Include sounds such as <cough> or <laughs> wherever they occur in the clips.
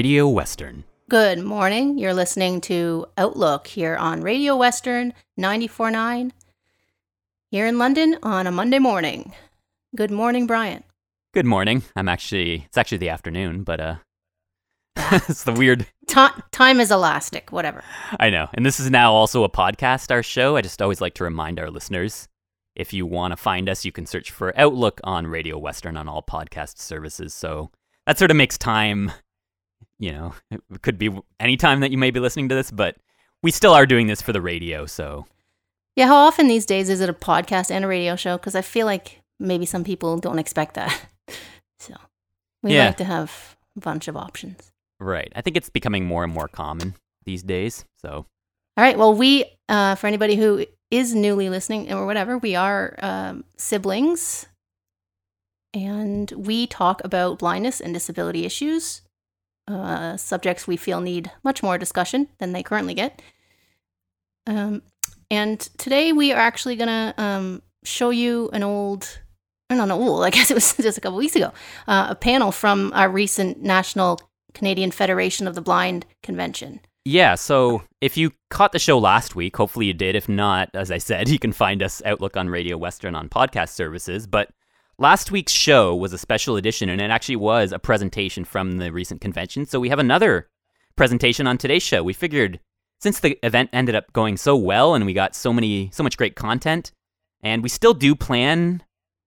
Radio Western. Good morning. You're listening to Outlook here on Radio Western 94.9 here in London on a Monday morning. Good morning, Brian. Good morning. I'm actually, it's actually the afternoon, but uh, <laughs> it's the weird, Ti time is elastic, whatever. I know. And this is now also a podcast, our show. I just always like to remind our listeners if you want to find us, you can search for Outlook on Radio Western on all podcast services. So that sort of makes time, you know, it <laughs> could be any time that you may be listening to this, but we still are doing this for the radio. So Yeah, how often these days is it a podcast and a radio show? Because I feel like maybe some people don't expect that. <laughs> so we Yeah. like to have a bunch of options. Right. I think it's becoming more and more common these days. So, All right. Well, we, uh, for anybody who is newly listening or whatever, we are um, siblings and we talk about blindness and disability issues, uh, subjects we feel need much more discussion than they currently get. Um, and today we are actually going to um, show you an old, or not old, <laughs> I guess it was just a couple weeks ago, uh, a panel from our recent National Canadian Federation of the Blind convention. yeah. So if you caught the show last week, hopefully you did. If not, as I said, <laughs> you can find us Outlook on Radio Western on podcast services. But last week's show was a special edition, and it actually was a presentation from the recent convention. So we have another presentation on today's show. We figured since the event ended up going so well and we got so many so much great content and we still do plan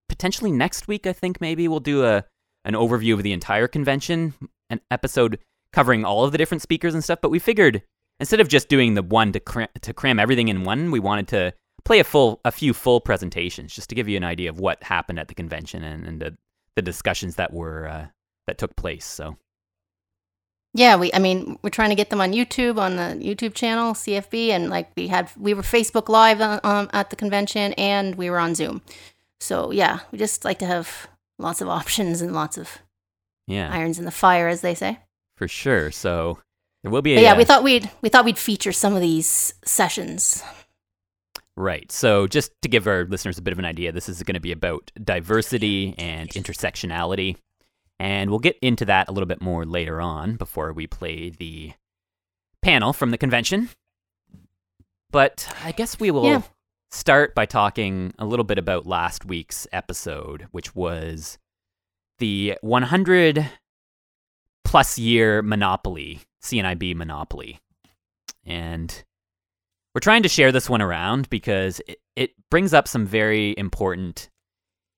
potentially next week i think maybe we'll do a an overview of the entire convention an episode covering all of the different speakers and stuff but we figured instead of just doing the one to cram, to cram everything in one we wanted to play a full a few full presentations just to give you an idea of what happened at the convention and, and the, the discussions that were uh, that took place so Yeah, we I mean, we're trying to get them on YouTube on the YouTube channel CFB and like we had we were Facebook live on, um, at the convention and we were on Zoom. So, yeah, we just like to have lots of <laughs> options and lots of yeah irons in the fire as they say. for sure so there will be a yeah, uh, we thought we'd we thought we'd feature some of these sessions. Right. So, just to give our listeners a bit of an idea, this is going to be about diversity and intersectionality. And we'll get into that a little bit more later on before we play the panel from the convention. But I guess we will Yeah. start by talking a little bit about last week's episode, which was the 100 plus year monopoly, CNIB monopoly. And we're trying to share this one around because it, it brings up some very important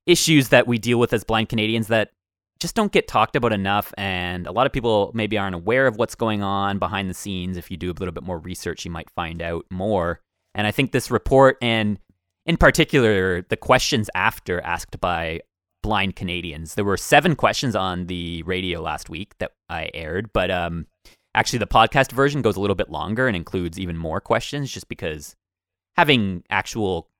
issues that we deal with as blind Canadians that just don't get talked about enough. And a lot of people maybe aren't aware of what's going on behind the scenes. If you do a little bit more research, you might find out more. And I think this report, and in particular, the questions after asked by blind Canadians, there were seven questions on the radio last week that I aired, but um, Actually, the podcast version goes a little bit longer and includes even more questions just because having actual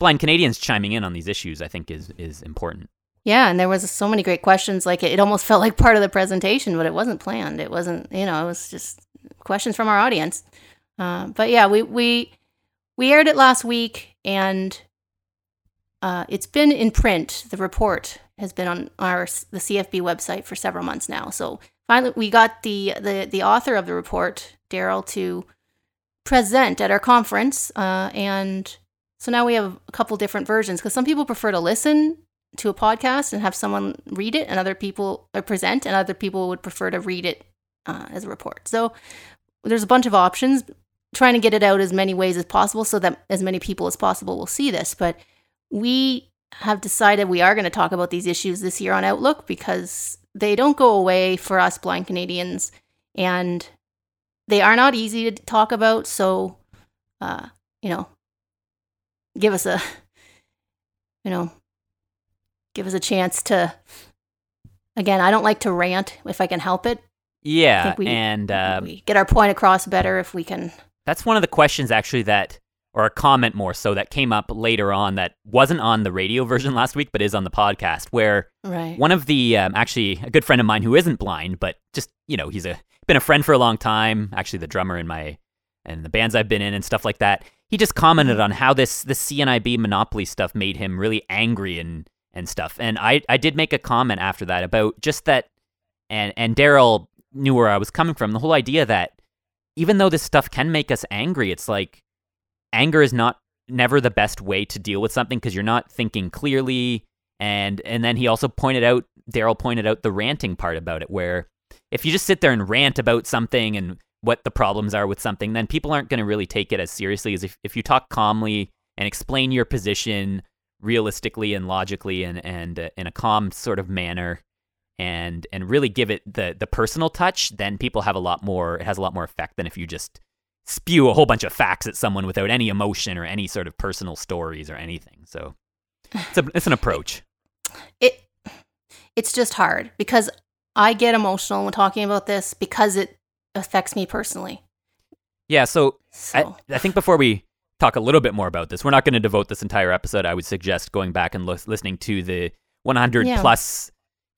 blind Canadians chiming in on these issues, I think, is, is important. Yeah, and there was so many great questions. Like it, it almost <laughs> felt like part of the presentation, but it wasn't planned. It wasn't, you know, it was just questions from our audience. Uh, but yeah, we we we aired it last week, and uh, it's been in print. The report has been on our the CFB website for several months now. So finally, we got the the the author of the report, Daryl, to present at our conference, uh, and so now we have a couple different versions because some people prefer to listen to a podcast and have someone read it, and other people or present, and other people would prefer to read it uh, as a report. So there's a bunch of options. Trying to get it out as many ways as possible so that as many people as possible will see this. But we have decided we are going to talk about these issues this year on Outlook because they don't go away for us blind Canadians, and they are not easy to talk about. So, uh, you know, give us a, you know, give us a chance to. Again, I don't like to rant if I can help it, Yeah, we- and uh, we get our point across better if we can. that's one of the questions actually that, or a comment more so that came up later on that wasn't on the radio version last week, but is on the podcast. Where Right. one of the um, actually a good friend of mine who isn't blind, but just you know he's a been a friend for a long time. Actually, the drummer in my and the bands I've been in and stuff like that. He just commented on how this this CNIB monopoly stuff made him really angry and and stuff. And I I did make a comment after that about just that, and and Daryl knew where I was coming from. The whole idea that even though this stuff can make us angry, it's like anger is not never the best way to deal with something because you're not thinking clearly. And and then he also pointed out Daryl pointed out the ranting part about it, where if you just sit there and rant about something and what the problems are with something, then people aren't going to really take it as seriously as if, if you talk calmly and explain your position realistically and logically and and uh, in a calm sort of manner and and really give it the the personal touch then people have a lot more it has a lot more effect than if you just spew a whole bunch of facts at someone without any emotion or any sort of personal stories or anything so it's a, it's an approach it it's just hard because I get emotional when talking about this because it affects me personally. yeah so So I, I think before we talk a little bit more about this, we're not going to devote this entire episode. I would suggest going back and lis- listening to the 100 Yeah. plus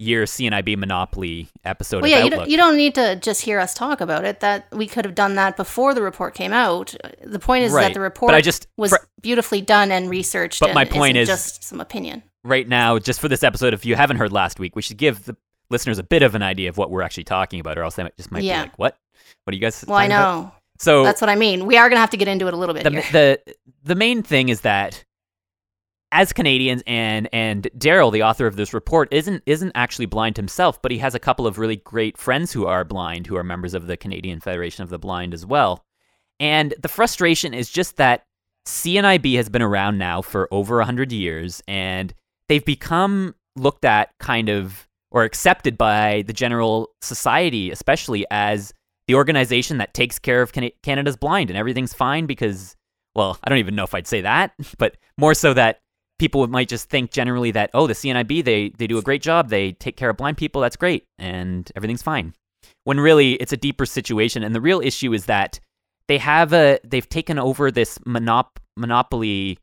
year CNIB Monopoly episode well, yeah, you don't, you don't need to just hear us talk about it. That we could have done that before the report came out. The point is Right. that the report but I just, was for- beautifully done and researched. But and my point is- just some opinion. right now, just for this episode, if you haven't heard last week, we should give the listeners a bit of an idea of what we're actually talking about, or else they might, just might Yeah. be like, what? What are you guys Well, I talking about?" know So that's what I mean. We are going to have to get into it a little bit the, the the main thing is that as Canadians and and Daryl, the author of this report, isn't isn't actually blind himself, but he has a couple of really great friends who are blind, who are members of the Canadian Federation of the Blind as well. And the frustration is just that CNIB has been around now for over 100 years and they've become looked at kind of or accepted by the general society especially as the organization that takes care of Can- Canada's blind and everything's fine because well, I don't even know if I'd say that, <laughs> but more so that people might just think generally that oh, the CNIB they they do a great job, they take care of blind people, that's great, and everything's fine. When really it's a deeper situation, and the real issue is that they have a they've taken over this monop- monopoly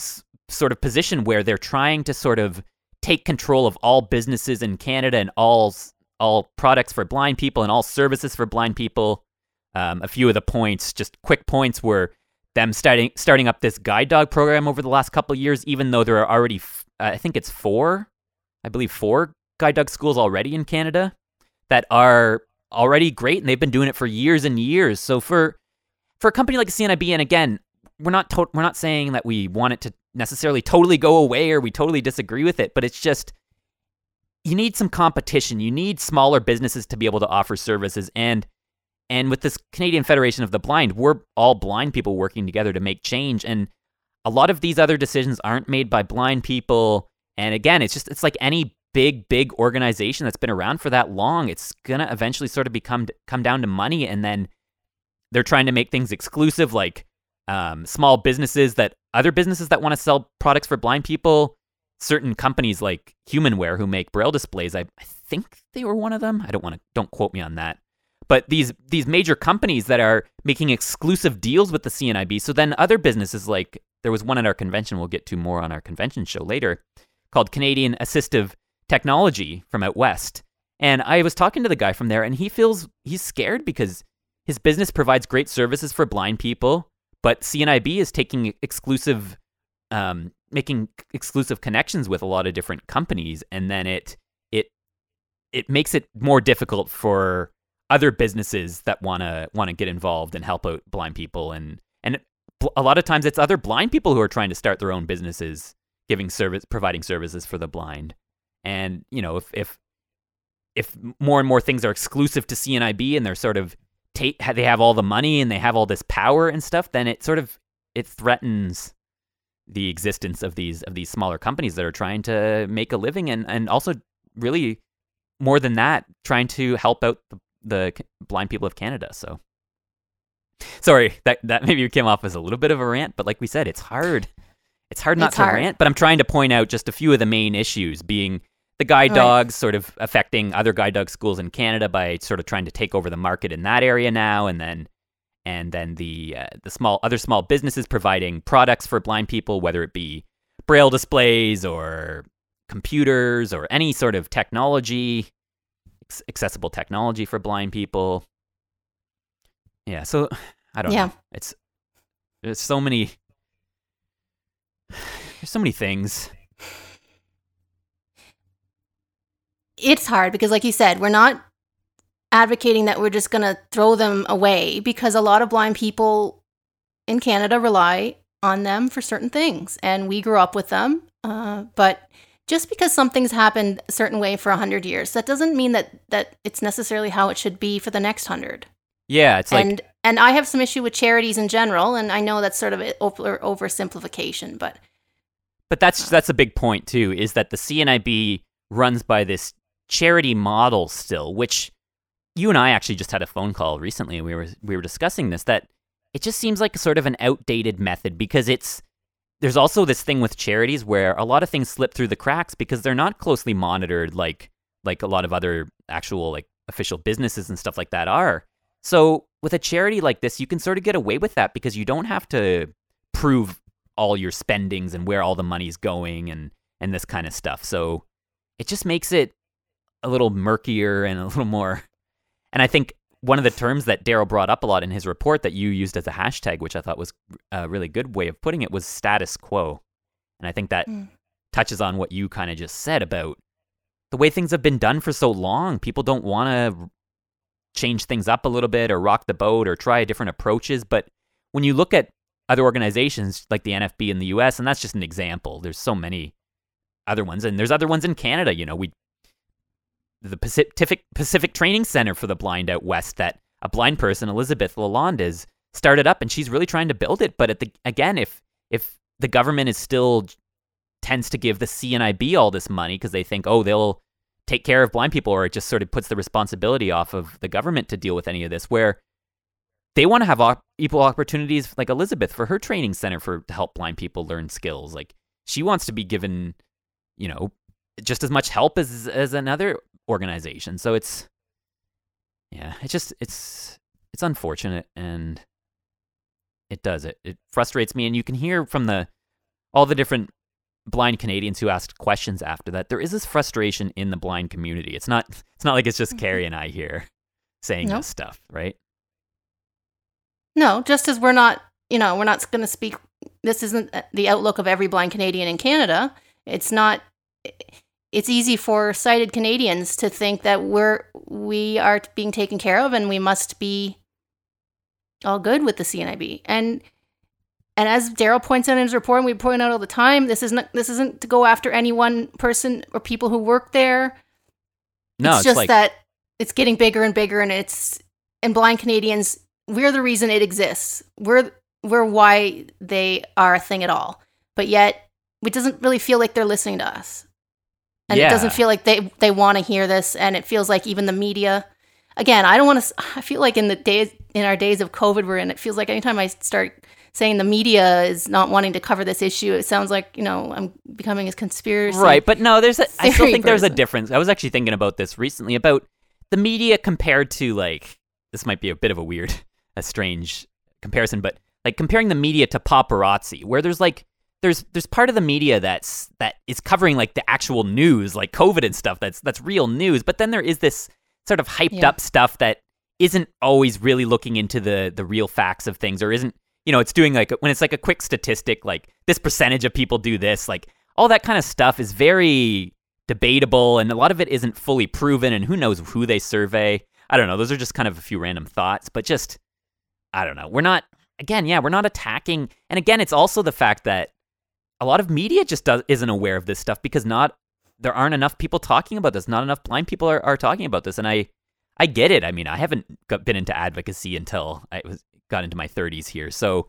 s- sort of position where they're trying to sort of take control of all businesses in Canada and all all products for blind people and all services for blind people. Um, a few of the points, just quick points, were them starting starting up this guide dog program over the last couple years. Even though there are already, f- uh, I think it's four, I believe four guide dog schools already in Canada that are already great, and they've been doing it for years and years. So for for a company like CNIB, and again, we're not to- we're not saying that we want it to necessarily totally go away or we totally disagree with it, but it's just you need some competition. You need smaller businesses to be able to offer services and and with this Canadian Federation of the Blind, we're all blind people working together to make change. And a lot of these other decisions aren't made by blind people. And again, it's just it's like any big big organization that's been around for that long, it's going to eventually sort of become come down to money. And then they're trying to make things exclusive like um, small businesses that other businesses that want to sell products for blind people. Certain companies like HumanWare who make braille displays I, I think they were one of them. I don't want to don't quote me on that but these these major companies that are making exclusive deals with the cnib so then other businesses like there was one at our convention we'll get to more on our convention show later called canadian assistive technology from out west. And i was talking to the guy from there and he feels he's scared because his business provides great services for blind people but CNIB is taking exclusive, um, making exclusive connections with a lot of different companies, and then it it it makes it more difficult for other businesses that want to want to get involved and help out blind people, and and a lot of times it's other blind people who are trying to start their own businesses, giving service, providing services for the blind, and you know if if if more and more things are exclusive to CNIB and they're sort of take they have all the money and they have all this power and stuff, then it sort of it threatens the existence of these of these smaller companies that are trying to make a living and and also really more than that trying to help out the, the blind people of Canada. So sorry that that maybe came off as a little bit of a rant, but like we said, it's hard. It's hard not It's to hard. rant, but I'm trying to point out just a few of the main issues being the guide Right. dogs sort of affecting other guide dog schools in Canada by sort of trying to take over the market in that area now, and then and then the uh, the small other small businesses providing products for blind people, whether it be braille displays or computers or any sort of technology, accessible technology for blind people. Yeah, so <sighs> I don't Yeah. know. It's there's so many <sighs> there's so many things. it's hard because like you said we're not advocating that we're just going to throw them away because a lot of blind people in canada rely on them for certain things and we grew up with them uh, but just because something's happened a certain way for 100 years that doesn't mean that that it's necessarily how it should be for the next 100 Yeah, it's like and and i have some issue with charities in general and i know that's sort of an over, oversimplification but But that's uh. that's a big point too. Is that the CNIB runs by this charity model still, which you and I actually just had a phone call recently, and we were we were discussing this. That it just seems like a sort of an outdated method because it's there's also this thing with charities where a lot of things slip through the cracks because they're not closely monitored like like a lot of other actual like official businesses and stuff like that are. So with a charity like this, you can sort of get away with that because you don't have to prove all your spendings and where all the money's going and and this kind of stuff. So it just makes it a little murkier and a little more. And I think one of the terms that Daryl brought up a lot in his report that you used as a hashtag, which I thought was a really good way of putting it, was status quo. And I think that Mm. touches on what you kind of just said about the way things have been done for so long. People don't want to change things up a little bit or rock the boat or try different approaches. But when you look at other organizations like the NFB in the US, and that's just an example, there's so many other ones. And there's other ones in Canada. You know, we the Pacific Pacific Training Center for the Blind out west that a blind person, Elizabeth Lalonde, has started up, and she's really trying to build it. But at the again, if if the government is still tends to give the CNIB all this money because they think, oh, they'll take care of blind people, or it just sort of puts the responsibility off of the government to deal with any of this, where they want to have op- equal opportunities like Elizabeth for her training center for to help blind people learn skills. Like she wants to be given, you know, just as much help as as another organization. So it's yeah, it's just it's it's unfortunate and it does it. It frustrates me and you can hear from the all the different blind Canadians who asked questions after that. There is this frustration in the blind community. It's not it's not like it's just Mhm. Carrie and I here saying No. this stuff, right? No, just as we're not, you know, we're not going to speak. This isn't uh, the outlook of every blind Canadian in Canada. It's not. It's easy for sighted Canadians to think that we're we are being taken care of and we must be all good with the CNIB. And and as Daryl points out in his report, and we point out all the time, this isn't this isn't to go after any one person or people who work there. No, it's, it's, just like that it's getting bigger and bigger, and it's and blind Canadians. We're the reason it exists. We're we're why they are a thing at all. But yet, it doesn't really feel like they're listening to us, and it doesn't feel like they they want to hear this. And it feels like even the media. Again, I don't want to. I feel like in the days in our days of COVID we're in, it feels like anytime I start saying the media is not wanting to cover this issue, it sounds like you know I'm becoming a conspiracy. Right, but no, there's a. I still think there's a difference. I was actually thinking about this recently about the media compared to like this might be a bit of a weird, <laughs> a strange comparison, but like comparing the media to paparazzi, where there's like there's there's part of the media that's that is covering like the actual news, like COVID and stuff. That's that's real news, but then there is this sort of hyped Yeah. up stuff that isn't always really looking into the the real facts of things, or isn't you know it's doing like when it's like a quick statistic, like this percentage of people do this, like all that kind of stuff is very debatable and a lot of it isn't fully proven and who knows who they survey. I don't know. Those are just kind of a few random thoughts, but just I don't know. We're not again, yeah, we're not attacking. And again, it's also the fact that a lot of media just does, isn't aware of this stuff because not there aren't enough people talking about this. Not enough blind people are, are talking about this, and I I get it. I mean, I haven't got, been into advocacy until I was got into my 30s here, so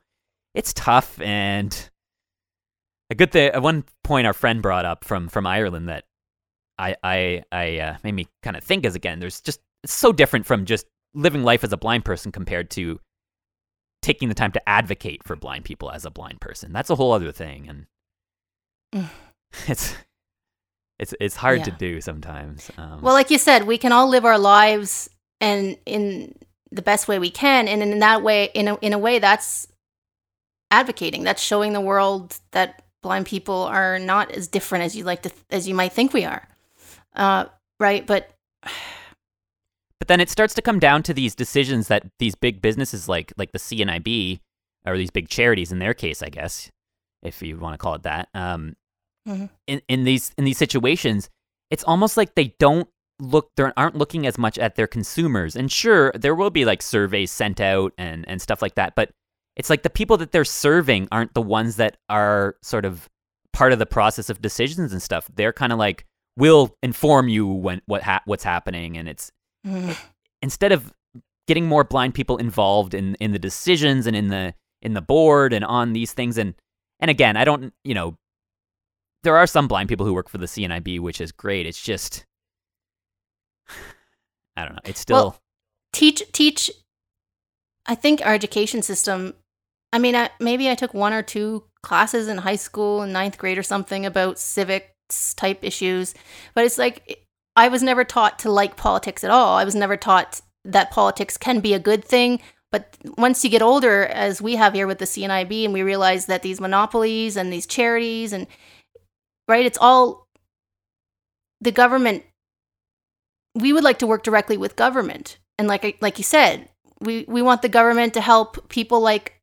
it's tough. And a good thing. At one point, our friend brought up from from Ireland that I I I uh, made me kind of think as again. There's just it's so different from just living life as a blind person compared to taking the time to advocate for blind people as a blind person. That's a whole other thing, and. <laughs> it's it's it's hard to do sometimes. Um, Well, like you said, we can all live our lives and in the best way we can, and in that way, in a, in a way, that's advocating. That's showing the world that blind people are not as different as you like to as you might think we are. Uh, right, but But then it starts to come down to these decisions that these big businesses like like the CNIB or these big charities in their case, I guess, if you want to call it that. Um, Mhm. in in these in these situations, it's almost like they don't look they aren't looking as much at their consumers. And sure, there will be like surveys sent out and and stuff like that, but it's like the people that they're serving aren't the ones that are sort of part of the process of decisions and stuff. They're kind of like we'll inform you when what ha- what's happening and it's mm, instead of getting more blind people involved in in the decisions and in the in the board and on these things and and again I don't you know there are some blind people who work for the CNIB which is great it's just I don't know it's still Well, teach teach. I think our education system. I mean, I, maybe I took one or two classes in high school in ninth grade or something about civics type issues, but it's like I was never taught to like politics at all. I was never taught that politics can be a good thing. But once you get older, as we have here with the CNIB, and we realize that these monopolies and these charities and right, it's all the government. We would like to work directly with government, and like like you said, we we want the government to help people like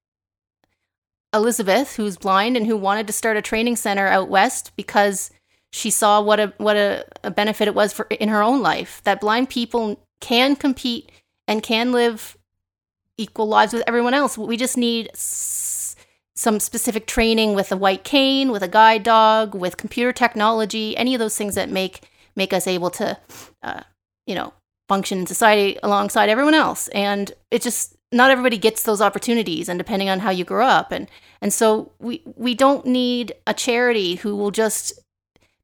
Elizabeth, who's blind and who wanted to start a training center out west because she saw what a what a, a benefit it was for in her own life that blind people can compete and can live equal lives with everyone else. We just need s- some specific training with a white cane, with a guide dog, with computer technology, any of those things that make make us able to, uh, you know, function in society alongside everyone else. And it just not everybody gets those opportunities, and depending on how you grow up, and and so we we don't need a charity who will just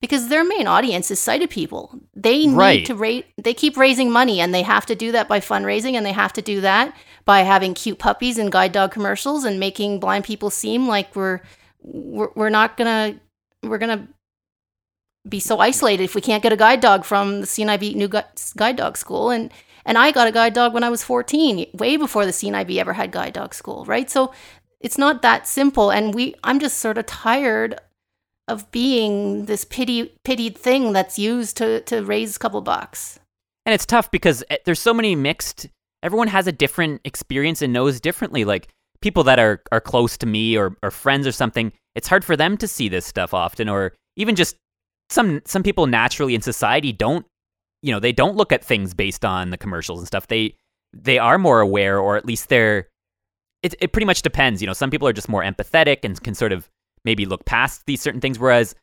because their main audience is sighted people. They need Right. to rate. They keep raising money, and they have to do that by fundraising, and they have to do that by having cute puppies and guide dog commercials, and making blind people seem like we're we're, we're not gonna we're gonna be so isolated if we can't get a guide dog from the CNIB new Gu- guide dog school, and and I got a guide dog when I was 14, way before the CNIB ever had guide dog school, right? So it's not that simple, and we I'm just sort of tired of being this pity pitied thing that's used to to raise a couple bucks. and it's tough because eh, there's so many mixed everyone has a different experience and knows differently. Like people that are are close to me or or friends or something it's hard for them to see this stuff often or even just some some people naturally in society don't you know they don't look at things based on the commercials and stuff. They they are more aware or at least they're it, it pretty much depends. You know some people are just more empathetic and can sort of maybe look past these certain things whereas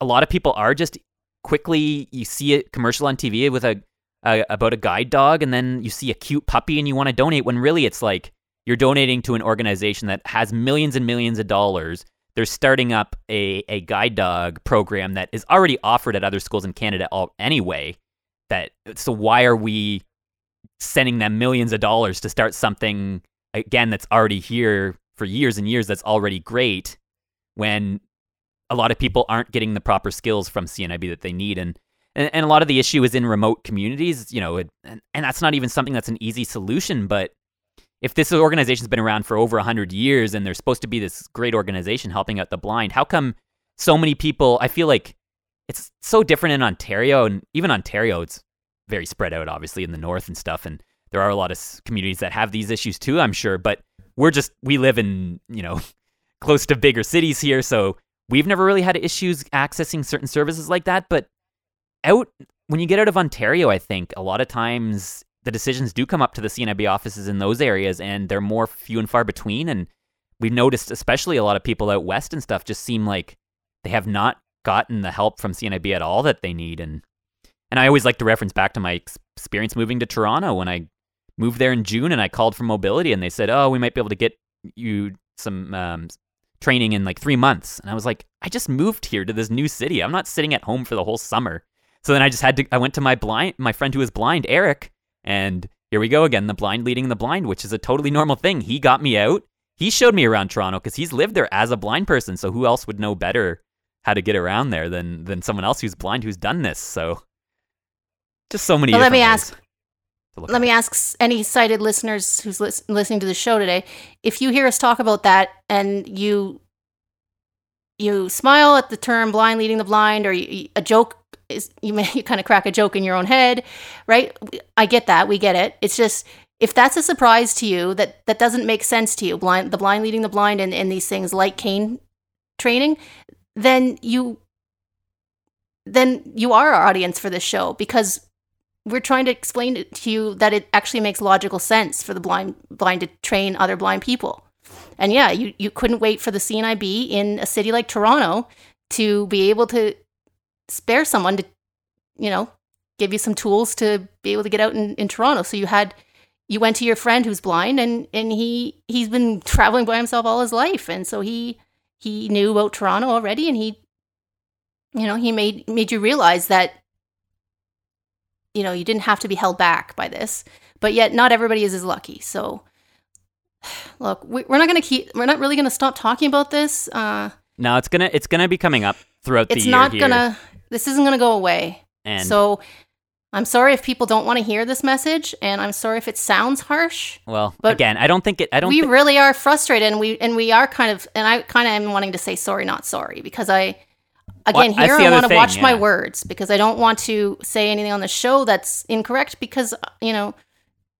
a lot of people are just quickly you see a commercial on tv with a uh, about a guide dog and then you see a cute puppy and you want to donate when really it's like you're donating to an organization that has millions and millions of dollars. They're starting up a, a guide dog program that is already offered at other schools in canada all, anyway that so why are we sending them millions of dollars to start something again that's already here for years and years that's already great when a lot of people aren't getting the proper skills from CNIB that they need? And and, and a lot of the issue is in remote communities, you know, it, and, and that's not even something that's an easy solution. But if this organization's been around for over 100 years and they're supposed to be this great organization helping out the blind, how come so many people, I feel like it's so different in Ontario and even Ontario, it's very spread out, obviously, in the north and stuff. And there are a lot of communities that have these issues too, I'm sure. But we're just, we live in, you know, <laughs> close to bigger cities here. So we've never really had issues accessing certain services like that. But out when you get out of Ontario, I think a lot of times the decisions do come up to the CNIB offices in those areas, and they're more few and far between. And we've noticed, especially a lot of people out west and stuff, just seem like they have not gotten the help from CNIB at all that they need. And and I always like to reference back to my experience moving to Toronto when I moved there in June, and I called for mobility, and they said, "Oh, we might be able to get you some um, training in like three months." And I was like, "I just moved here to this new city. I'm not sitting at home for the whole summer." So then I just had to. I went to my blind, my friend who is blind, Eric, and here we go again. The blind leading the blind, which is a totally normal thing. He got me out. He showed me around Toronto because he's lived there as a blind person. So who else would know better how to get around there than than someone else who's blind who's done this. So just so many. Let me ask- ways to look Let at me ask any sighted listeners who's lis- listening to the show today: if you hear us talk about that and you you smile at the term "blind leading the blind," or you, a joke is you may <laughs> you kind of crack a joke in your own head, right? I get that, we get it. It's just if that's a surprise to you, that that doesn't make sense to you, blind the blind leading the blind, and, and these things like cane training, then you then you are our audience for this show because we're trying to explain to you that it actually makes logical sense for the blind blind to train other blind people. And yeah, you, you couldn't wait for the CNIB in a city like Toronto to be able to spare someone to, you know, give you some tools to be able to get out in, in Toronto. So you had you went to your friend who's blind and, and he he's been <laughs> traveling by himself all his life. And so he he knew about Toronto already and he you know, he made made you realize that you know, you didn't have to be held back by this, but yet not everybody is as lucky. So, <sighs> look, we, we're not going to keep, we're not really going to stop talking about this. Uh, No, it's gonna it's gonna be coming up throughout the it's year not here, to, this isn't going to go away. and so, I'm sorry if people don't want to hear this message, and I'm sorry if it sounds harsh. well, but again, I don't think it. I don't. we thi- really are frustrated, and we and we are kind of, and I kind of am wanting to say sorry, not sorry, because I, again, that's here I want to watch my words because I don't want to say anything on the show that's incorrect because you know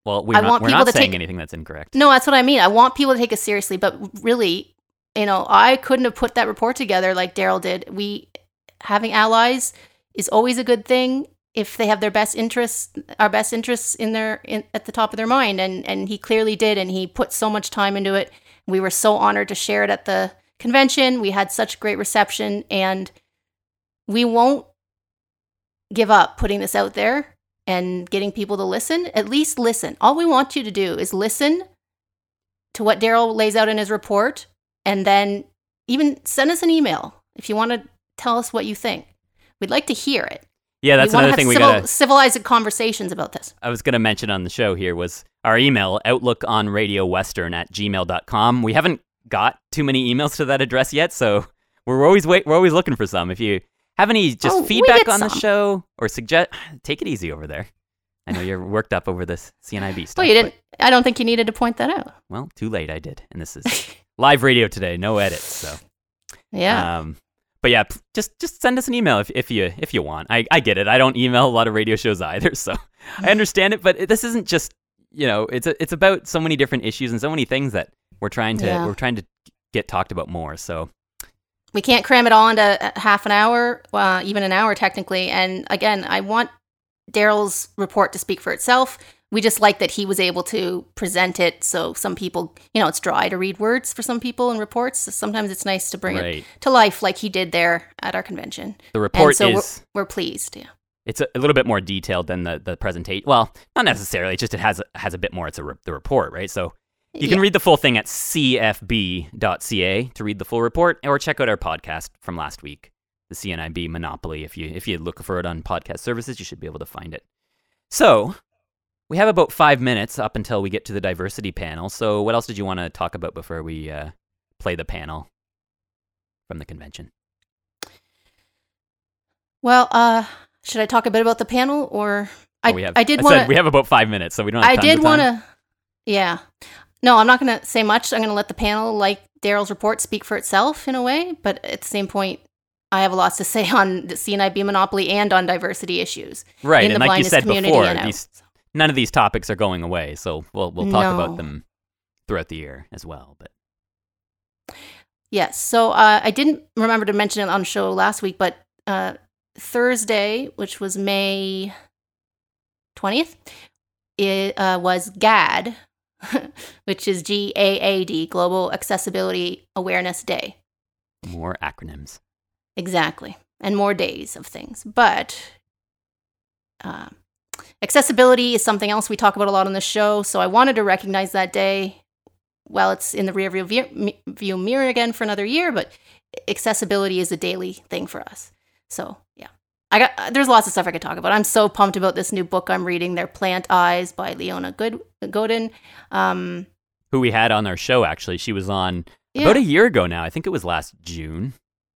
well, we're I not, want we're people not to saying take- anything that's incorrect. No, that's what I mean. I want people to take it seriously, but really, you know, I couldn't have put that report together like Daryl did. We having allies is always a good thing if they have their best interests, our best interests in their in, at the top of their mind, and and he clearly did, and he put so much time into it. We were so honored to share it at the convention. We had such great reception, and we won't give up putting this out there and getting people to listen. At least listen. All we want you to do is listen to what Daryl lays out in his report, and then even send us an email if you want to tell us what you think. We'd like to hear it. Yeah, that's another thing we civil, gotta. civilized conversations about this. I was gonna mention on the show here was our email outlook on radio western at gmail.com. We haven't got too many emails to that address yet, so we're always wait. We're always looking for some. If you have any just Oh, feedback on the show or suggest, <sighs> take it easy over there. I know you're worked up over this CNIB stuff. Well, you didn't. I don't think you needed to point that out. Well, too late. I did, and this is <laughs> live radio today, no edits. So, Yeah. um, but yeah, just just send us an email if, if you if you want. I, I get it. I don't email a lot of radio shows <laughs> either, so I understand it. But this isn't just you know it's a, it's about so many different issues and so many things that we're trying to Yeah. we're trying to get talked about more. So we can't cram it all into uh, half an hour, uh, even an hour technically. And again, I want Daryl's report to speak for itself. We just like that he was able to present it. So some people, you know, it's dry to read words for some people in reports. So sometimes it's nice to bring it to life, like he did there at our convention. the report and so is we're, we're pleased. Yeah. it's a, a little bit more detailed than the the presentation. Well, not necessarily. It's just it has a- has a bit more. It's a re- the report, right? So You can Yeah. read the full thing at cfb.ca to read the full report, or check out our podcast from last week, the CNIB Monopoly. If you if you look for it on podcast services, you should be able to find it. So we have about five minutes up until we get to the diversity panel. So what else did you want to talk about before we uh, play the panel from the convention? Well, uh, should I talk a bit about the panel or I, Oh, we have, I did want we have about five minutes, so we don't. Have I did want to. yeah. No, I'm not going to say much. I'm going to let the panel, like Daryl's report, speak for itself in a way. But at the same point, I have a lot to say <laughs> on the CNIB monopoly and on diversity issues. right, in and the like you blindness said community before, these none of these topics are going away, so we'll we'll talk No. about them throughout the year as well. But Yes. So uh, I didn't remember to mention it on the show last week, but uh, Thursday, which was May 20th, it uh, was GAD, <laughs> which is G A A D, Global Accessibility Awareness Day. more acronyms. Exactly. And more days of things. But uh, accessibility is something else we talk about a lot on the show. So I wanted to recognize that day. Well, it's in the rearview view, view mirror again for another year, but accessibility is a daily thing for us. So yeah, I got uh, there's lots of stuff I could talk about. I'm so pumped about this new book I'm reading. There Plant Eyes by Leona Good Godin. Um, Who we had on our show actually? She was on yeah. about a year ago now. I think it was last June.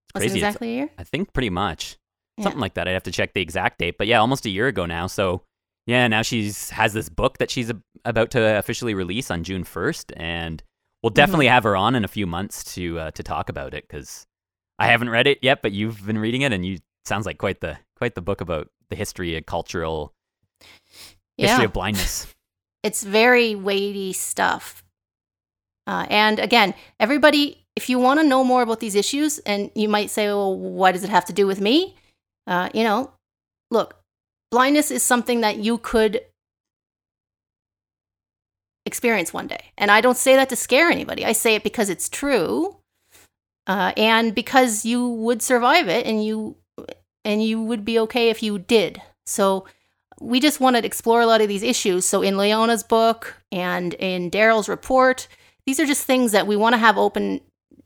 It's Was Crazy. it It's- exactly a year? I think pretty much Yeah. something like that. I'd have to check the exact date, but yeah, almost a year ago now. So yeah, now she's has this book that she's about to officially release on June first, and we'll Mm-hmm. definitely have her on in a few months to uh, to talk about it because I haven't read it yet, but you've been reading it, and you sounds like quite the quite the book about the history and cultural history of blindness. <laughs> it's very weighty stuff. Uh, and again, everybody, if you want to know more about these issues, and you might say, well, what does it have to do with me? Uh, you know, look, blindness is something that you could experience one day. And I don't say that to scare anybody, I say it because it's true. Uh, and because you would survive it and you and you would be okay if you did. So we just want to explore a lot of these issues. So in Leona's book and in Daryl's report, these are just things that we want to have open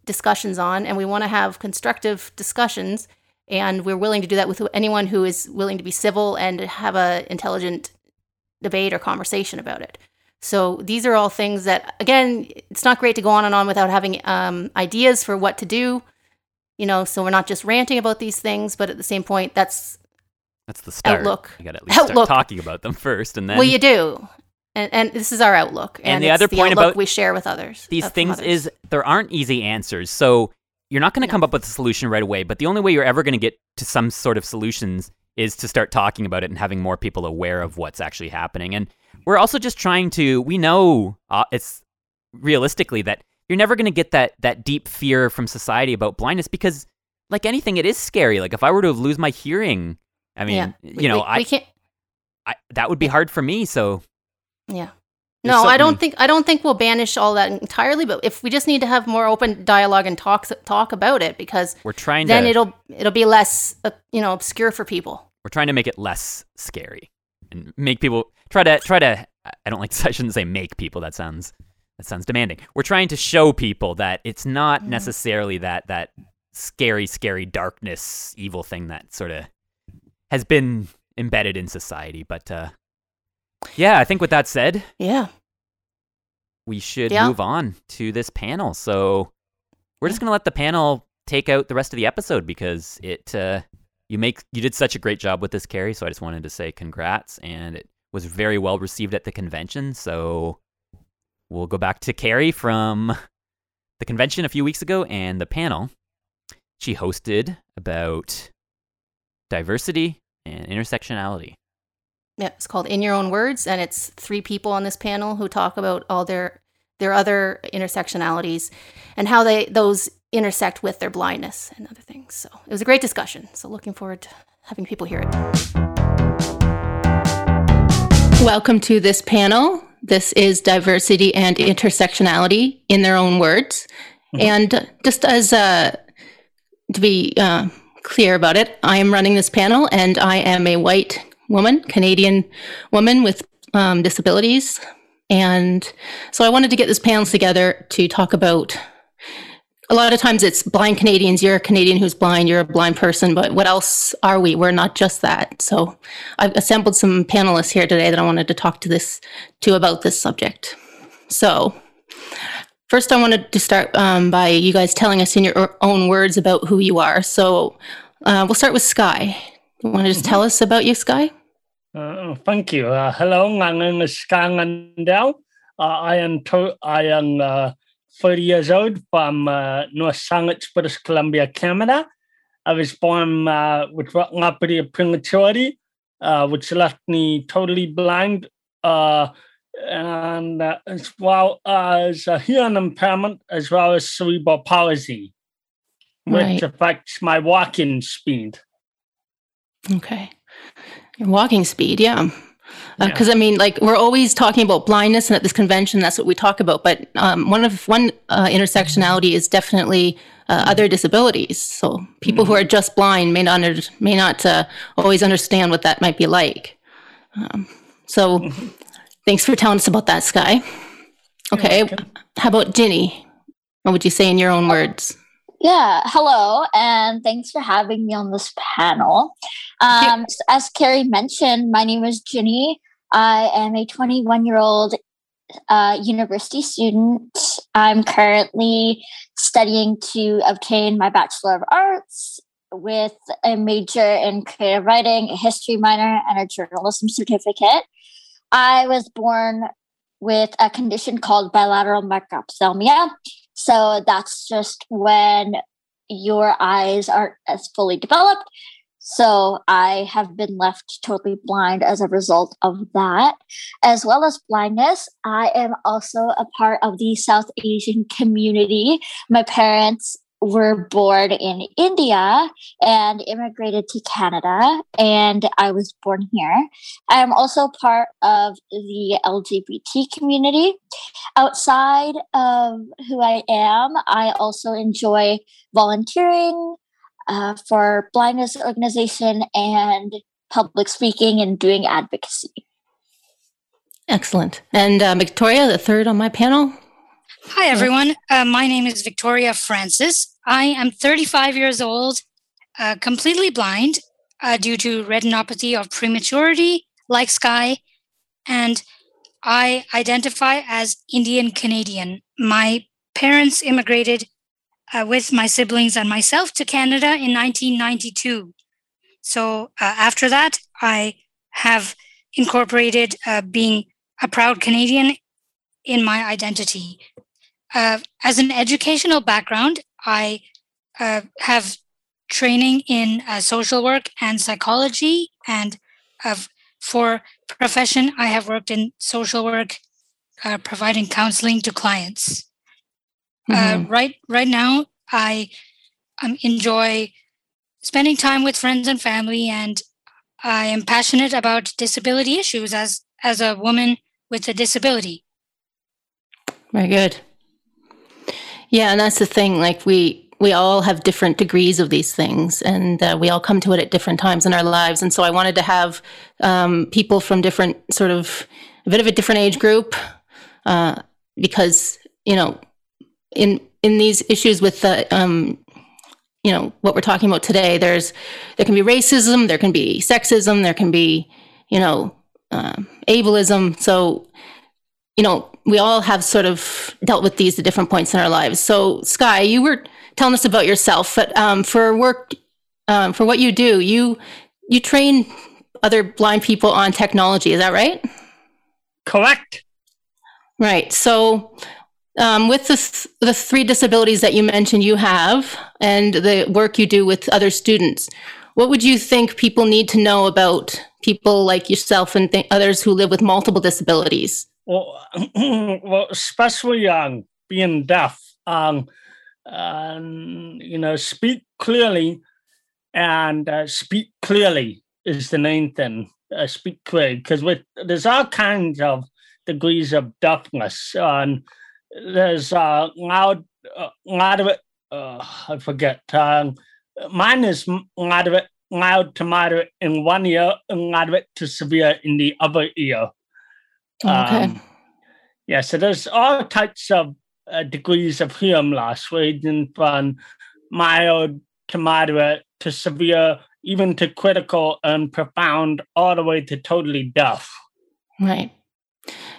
discussions on and we want to have constructive discussions and we're willing to do that with anyone who is willing to be civil and have a intelligent debate or conversation about it. So these are all things that again, it's not great to go on and on without having um, ideas for what to do. You know, so we're not just ranting about these things, but at the same point, that's That's the start. Outlook. You got to at least start talking about them first, and then well, you do, and, and this is our outlook. And the it's other point about we share with others. these things others. is there aren't easy answers. So you're not going to No. come up with a solution right away, but the only way you're ever going to get to some sort of solutions is to start talking about it and having more people aware of what's actually happening. And we're also just trying to we know uh, it's realistically that you're never going to get that that deep fear from society about blindness because like anything it is scary. Like if I were to lose my hearing, I mean, yeah. you We- know, we, I, we can't. I that would be hard for me, so Yeah. No, I don't think I don't think we'll banish all that entirely. But if we just need to have more open dialogue and talk talk about it, because we're trying then to it'll it'll be less uh, you know obscure for people. we're trying to make it less scary and make people try to try to I don't like <laughs> I shouldn't say make people that sounds that sounds demanding. We're trying to show people that it's not Mhm. necessarily that that scary scary darkness evil thing that sort of has been embedded in society, but uh yeah, I think with that said, Yeah. We should Yeah. move on to this panel. So we're just going to let the panel take out the rest of the episode because it uh, you make you did such a great job with this Carrie. So I just wanted to say congrats, and it was very well received at the convention. So we'll go back to Carrie from the convention a few weeks ago and the panel she hosted about diversity and intersectionality. Yeah, it's called In Your Own Words, and it's three people on this panel who talk about all their their other intersectionalities and how they those intersect with their blindness and other things. So it was a great discussion. So looking forward to having people hear it. Welcome to this panel. This is diversity and intersectionality in their own words. And just as uh, to be uh, clear about it, I am running this panel, and I am a white woman, Canadian woman with um, disabilities. And so I wanted to get this panel together to talk about. A lot of times it's blind Canadians. You're a Canadian who's blind. You're a blind person, but what else are we? We're not just that. So I've assembled some panelists here today that I wanted to talk to this to about this subject. So first, I wanted to start um, by you guys telling us in your own words about who you are. So uh, we'll start with Sky. You want to just tell us about you, Sky? Uh, thank you. Uh, hello, my name is Sky Ngandel. Uh, I am to- I am uh, 30 years old from uh, North Saanich, British Columbia, Canada. I was born uh, with retinopathy of prematurity, uh, which left me totally blind, uh, and uh, as well as a hearing impairment, as well as cerebral palsy, which Right. affects my walking speed. Okay. Your walking speed, yeah. Yeah. Because I mean, like we're always talking about blindness, and at this convention, that's what we talk about. But um, one of one uh, intersectionality is definitely uh, other disabilities. So people who are just blind may not under, may not uh, always understand what that might be like. Um, so, thanks for telling us about that, Sky. Okay, how about Ginny? What would you say in your own words? Yeah, hello, and thanks for having me on this panel. Um, s- As Carrie mentioned, my name is Ginny. I am a 21 year old a university student. I'm currently studying to obtain my Bachelor of Arts with a major in creative writing, a history minor, and a journalism certificate. I was born with a condition called bilateral macrophthalmia. So that's just when your eyes aren't as fully developed. So I have been left totally blind as a result of that. As well as blindness, I am also a part of the South Asian community. My parents were born in India and immigrated to Canada, and I was born here. I am also part of the LGBT community. Outside of who I am, I also enjoy volunteering uh, for blindness organization and public speaking and doing advocacy. Excellent. And uh, Victoria, the third on my panel. Hi, everyone. Uh, my name is Victoria Francis. I am 35 years old, uh, completely blind uh, due to retinopathy of prematurity, like Sky, and I identify as Indian Canadian. My parents immigrated uh, with my siblings and myself to Canada in 1992. So uh, after that, I have incorporated uh, being a proud Canadian in my identity. Uh, as an educational background, I uh, have training in uh, social work and psychology, and for profession, I have worked in social work, providing counseling to clients. Uh, mm-hmm. uh, right right now, I um, enjoy spending time with friends and family, and I am passionate about disability issues as as a woman with a disability. Very good. Yeah, and that's the thing. Like we we all have different degrees of these things, and uh, we all come to it at different times in our lives. And so I wanted to have um, people from different sort of a bit of a different age group, uh, because you know in in these issues with the um, you know what we're talking about today there's there can be racism there can be sexism there can be you know uh, ableism so you know we all have sort of dealt with these at different points in our lives. So sky you were telling us about yourself but um, for work um, for what you do you you train other blind people on technology is that right? Correct. Right. So um, with the, th- the three disabilities that you mentioned you have and the work you do with other students, what would you think people need to know about people like yourself and th- others who live with multiple disabilities? <clears throat> Well, especially um, being deaf, um, you know, speak clearly and uh, speak clearly is the main thing. Uh, speak clearly because with there's all kinds of degrees of deafness. and there's uh, loud, uh, loud of it. Uh, I forget. Um, mine is loud of it, loud to moderate in one ear, and loud of it to severe in the other ear. Okay. Um, yeah, so there's all types of uh, degrees of hearing loss, ranging from mild to moderate to severe, even to critical and profound, all the way to totally deaf. Right.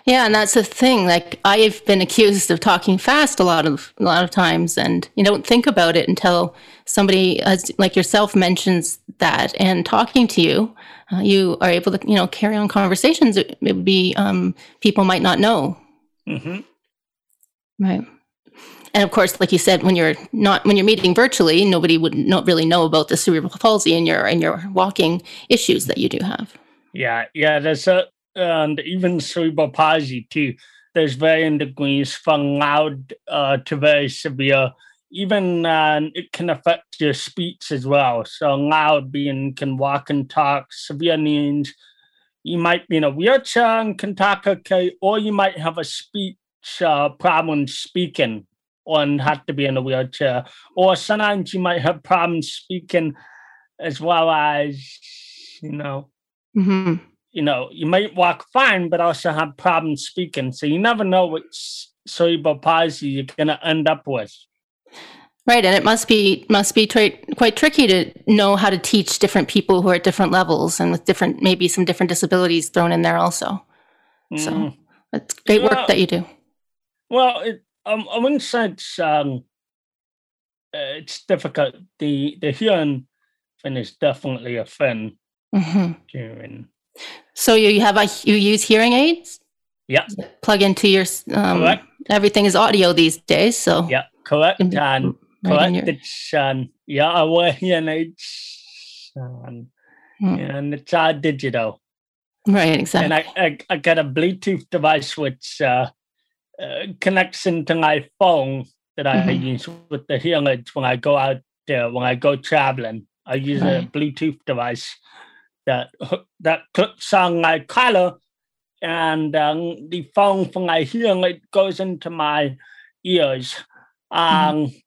Yeah, and that's the thing. Like I've been accused of talking fast a lot of a lot of times, and you don't think about it until somebody, as, like yourself, mentions that. And talking to you, uh, you are able to, you know, carry on conversations. It, it would be um, people might not know. Mm-hmm. Right. And of course, like you said, when you're not when you're meeting virtually, nobody would not really know about the cerebral palsy and your and your walking issues that you do have. Yeah, yeah. There's a and even cerebral palsy too. There's varying degrees from loud uh, to very severe. Even uh, it can affect your speech as well. So loud being can walk and talk. Severe means you might be in a wheelchair and can talk okay, or you might have a speech uh, problem speaking and have to be in a wheelchair. Or sometimes you might have problems speaking as well as, you know, mm-hmm you know, you might walk fine, but also have problems speaking. So you never know which cerebral palsy you're going to end up with. Right, and it must be must be quite tricky to know how to teach different people who are at different levels and with different maybe some different disabilities thrown in there also. Mm. So It's great work that you do. Well, it, um, I wouldn't say it's um, uh, it's difficult. The the hearing thing is definitely a thing. Mm-hmm. So you have a you use hearing aids? Yeah. Plug into your um, correct. Everything is audio these days, so yeah, correct. And right correct. Your... It's um, yeah, I wear hearing aids, um, hmm. and it's all digital. Right, exactly. And I, I, I got a Bluetooth device which uh, uh, connects into my phone that I mm-hmm. use with the hearing aids when I go out there, when I go traveling. I use right. a Bluetooth device that that clips on my collar, and um, the phone from my hearing goes into my ears. Mm-hmm. Um, mm-hmm.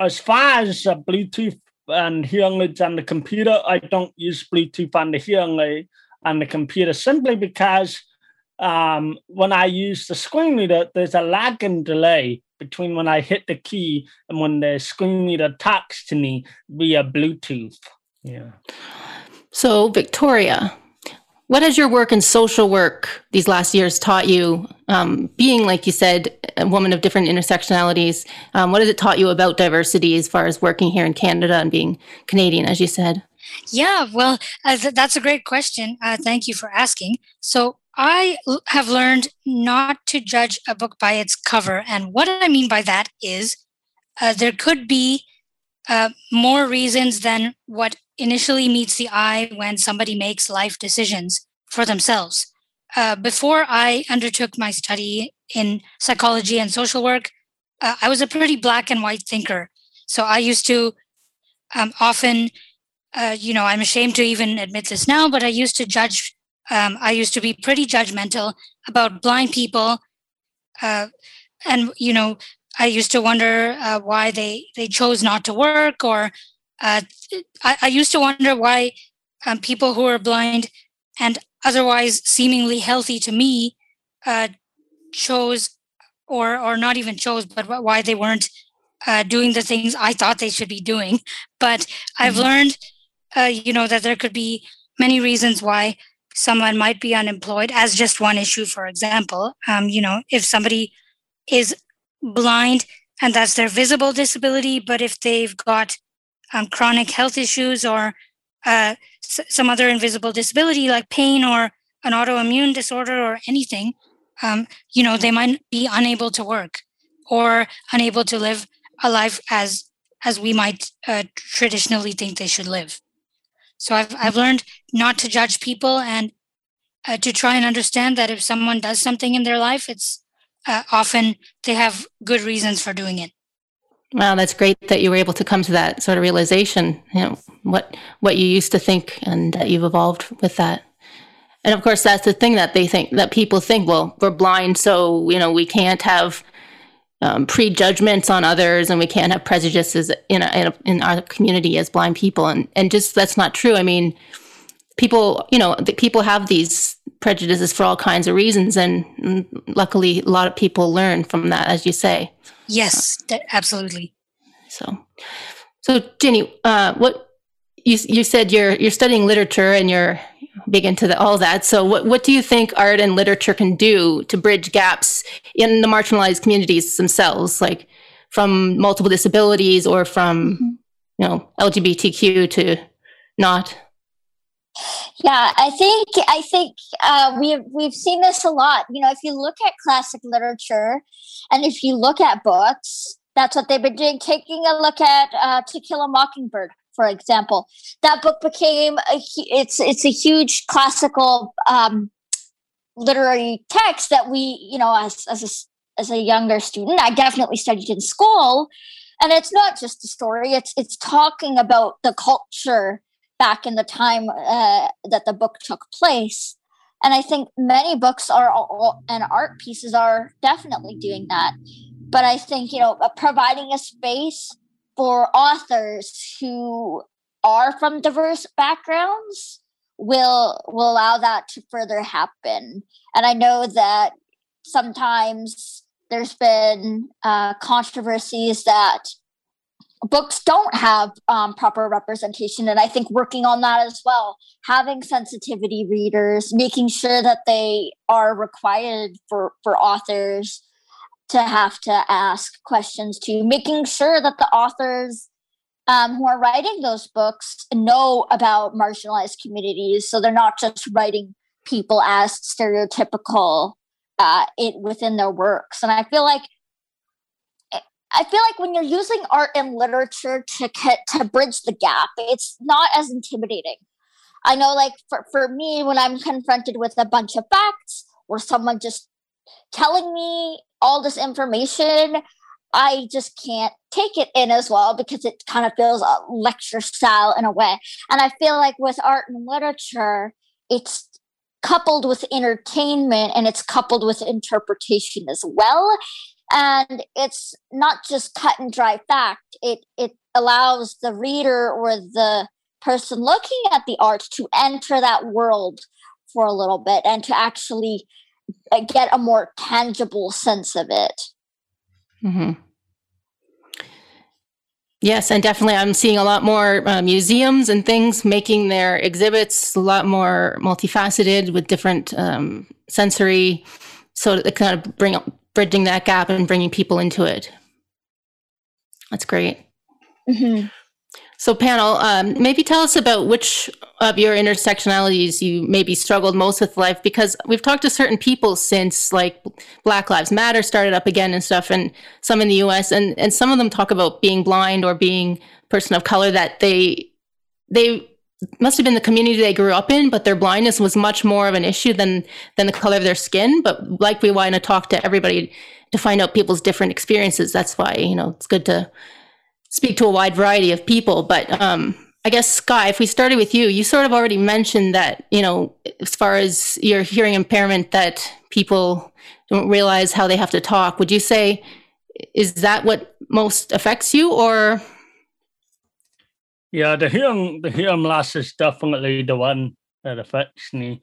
As far as uh, Bluetooth and hearing aids and the computer, I don't use Bluetooth and the hearing aid on the computer simply because um, when I use the screen reader, there's a lag and delay between when I hit the key and when the screen reader talks to me via Bluetooth. Yeah. So, Victoria, what has your work in social work these last years taught you? Um, being, like you said, a woman of different intersectionalities, um, what has it taught you about diversity as far as working here in Canada and being Canadian, as you said? Yeah, well, uh, th- that's a great question. Uh, thank you for asking. So, I have learned not to judge a book by its cover. And what I mean by that is uh, there could be uh, more reasons than what initially meets the eye when somebody makes life decisions for themselves. Uh, before I undertook my study in psychology and social work, uh, I was a pretty black and white thinker. So I used to um, often, uh, you know, I'm ashamed to even admit this now, but I used to judge um, I used to be pretty judgmental about blind people, uh, and you know, I used to wonder uh, why they they chose not to work, or uh, I, I, used to wonder why um, people who are blind and otherwise seemingly healthy to me uh, chose, or or not even chose, but why they weren't uh, doing the things I thought they should be doing. But I've mm-hmm. learned, uh, you know, that there could be many reasons why someone might be unemployed as just one issue for example um, you know if somebody is blind and that's their visible disability but if they've got um, chronic health issues or uh, s- some other invisible disability like pain or an autoimmune disorder or anything um, you know they might be unable to work or unable to live a life as as we might uh, traditionally think they should live. So I've, I've learned not to judge people and uh, to try and understand that if someone does something in their life, it's uh, often they have good reasons for doing it. Wow, that's great that you were able to come to that sort of realization. You know what what you used to think, and that you've evolved with that. And of course, that's the thing that they think that people think. Well, we're blind, so you know we can't have um, prejudgments on others and we can't have prejudices in, a, in, a, in, our community as blind people and, and just that's not true i mean people you know the people have these prejudices for all kinds of reasons and luckily a lot of people learn from that as you say yes absolutely so so jenny uh, what you, you said you're you're studying literature and you're big into the, all that. So, what what do you think art and literature can do to bridge gaps in the marginalized communities themselves, like from multiple disabilities or from mm-hmm. you know LGBTQ to not? Yeah, I think I think uh, we've we've seen this a lot. You know, if you look at classic literature, and if you look at books, that's what they've been doing. Taking a look at uh, To Kill a Mockingbird, for example. That book became a, it's it's a huge classical um, literary text that we, you know, as as a, as a younger student, I definitely studied in school, and it's not just a story; it's it's talking about the culture back in the time uh, that the book took place. And I think many books are all, and art pieces are definitely doing that. But I think you know, providing a space for authors who are from diverse backgrounds will will allow that to further happen and i know that sometimes there's been uh, controversies that books don't have um, proper representation and i think working on that as well having sensitivity readers making sure that they are required for for authors to have to ask questions to making sure that the authors um, who are writing those books know about marginalized communities so they're not just writing people as stereotypical uh, it within their works. And i feel like I feel like when you're using art and literature to to bridge the gap, it's not as intimidating. I know, like for, for me, when I'm confronted with a bunch of facts or someone just telling me all this information, I just can't take it in as well because it kind of feels a lecture style in a way. And I feel like with art and literature, it's coupled with entertainment and it's coupled with interpretation as well and it's not just cut and dry fact it it allows the reader or the person looking at the art to enter that world for a little bit and to actually uh, get a more tangible sense of it mm-hmm. yes and definitely i'm seeing a lot more uh, museums and things making their exhibits a lot more multifaceted with different um, sensory so that they kind of bring bridging that gap and bringing people into it. That's great. Mm-hmm. So, panel, um, maybe tell us about which of your intersectionalities you maybe struggled most with life, because we've talked to certain people since like Black Lives Matter started up again and stuff, and some in the U.S. and and some of them talk about being blind or being person of color that they they must have been the community they grew up in, but their blindness was much more of an issue than than the color of their skin. But like we want to talk to everybody to find out people's different experiences. That's why you know it's good to speak to a wide variety of people. But um, I guess Sky, if we started with you, you sort of already mentioned that you know as far as your hearing impairment, that people don't realize how they have to talk. Would you say is that what most affects you, or yeah, the hearing the hearing loss is definitely the one that affects me,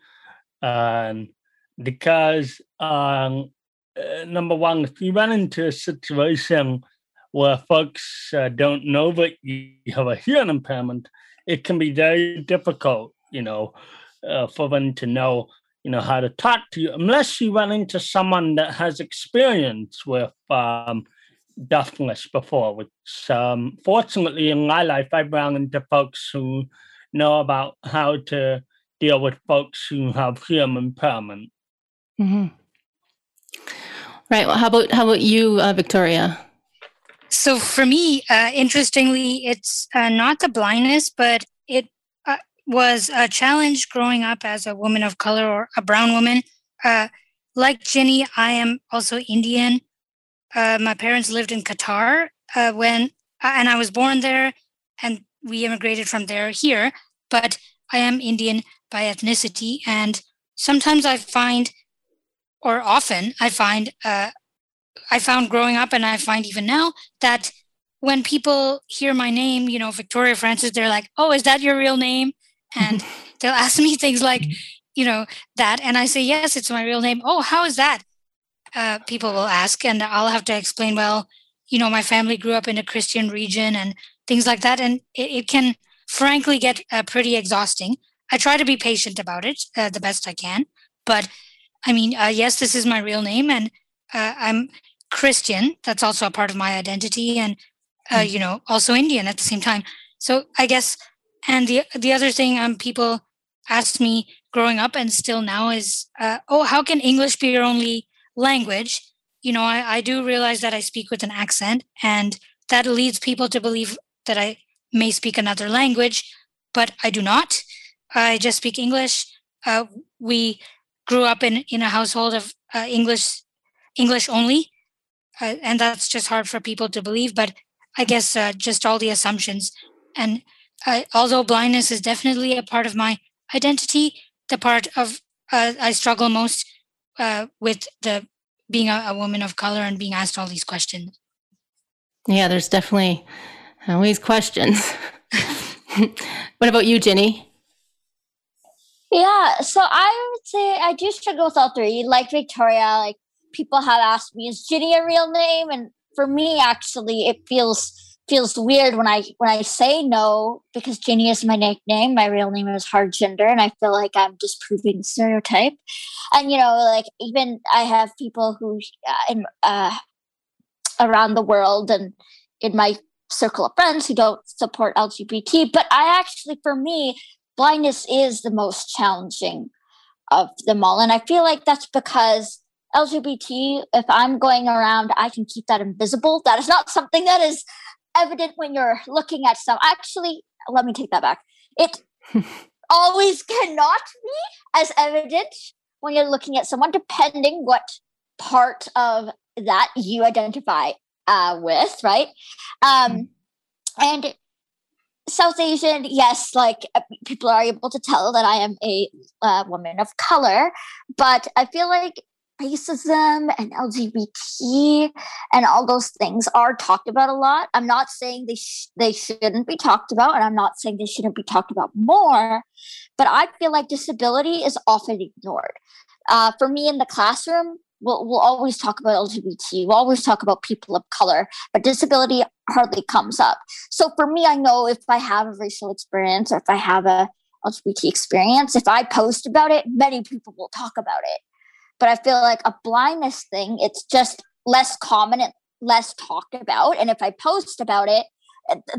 um, because um, uh, number one, if you run into a situation where folks uh, don't know that you have a hearing impairment, it can be very difficult, you know, uh, for them to know, you know, how to talk to you, unless you run into someone that has experience with um, deafness before, which um, fortunately in my life I've run into folks who know about how to deal with folks who have hearing impairment. Mm-hmm. Right. Well, how about how about you, uh, Victoria? So for me, uh, interestingly, it's uh, not the blindness, but it uh, was a challenge growing up as a woman of color or a brown woman. Uh, like Jenny, I am also Indian, uh, my parents lived in Qatar uh, when, uh, and I was born there, and we immigrated from there here. But I am Indian by ethnicity, and sometimes I find, or often I find, uh, I found growing up, and I find even now that when people hear my name, you know, Victoria Francis, they're like, "Oh, is that your real name?" And <laughs> they'll ask me things like, you know, that, and I say, "Yes, it's my real name." Oh, how is that? Uh, people will ask, and I'll have to explain, well, you know, my family grew up in a Christian region and things like that. And it, it can frankly get uh, pretty exhausting. I try to be patient about it uh, the best I can. But I mean, uh, yes, this is my real name, and uh, I'm Christian. That's also a part of my identity, and mm-hmm. you know, also Indian at the same time. So I guess, and the the other thing um, people asked me growing up and still now is, oh, how can English be your only language, you know, I, I do realize that I speak with an accent, and that leads people to believe that I may speak another language, but I do not. I just speak English. Uh, we grew up in, in a household of uh, English English only, uh, and that's just hard for people to believe. But I guess uh, just all the assumptions, and although blindness is definitely a part of my identity, the part of uh, I struggle most uh, with the being a, a, woman of color and being asked all these questions. Yeah, there's definitely always questions. <laughs> what about you, Jenny? Yeah, so I would say I do struggle with all three. Like Victoria, like people have asked me, is Jenny a real name? And for me, actually, it feels feels weird when I when I say no because Jeannie is my nickname. My real name is Harjinder, and I feel like I'm disproving stereotype. And you know, like even I have people who uh, in uh, around the world and in my circle of friends who don't support LGBT. But I actually, for me, blindness is the most challenging of them all, and I feel like that's because LGBT, if I'm going around, I can keep that invisible. That is not something that is evident when you're looking at some. Actually, let me take that back. It <laughs> always cannot be as evident when you're looking at someone, depending what part of that you identify uh, with, right? Um, and South Asian, yes, like uh, people are able to tell that I am a uh, woman of color, but I feel like racism and LGBT and all those things are talked about a lot. I'm not saying they sh- they shouldn't be talked about, and I'm not saying they shouldn't be talked about more. But I feel like disability is often ignored. Uh, for me in the classroom, we'll, we'll always talk about LGBT. We'll always talk about people of color, but disability hardly comes up. So for me, I know if I have a racial experience or if I have a LGBT experience, if I post about it, many people will talk about it but I feel like a blindness thing, it's just less common and less talked about. And if I post about it,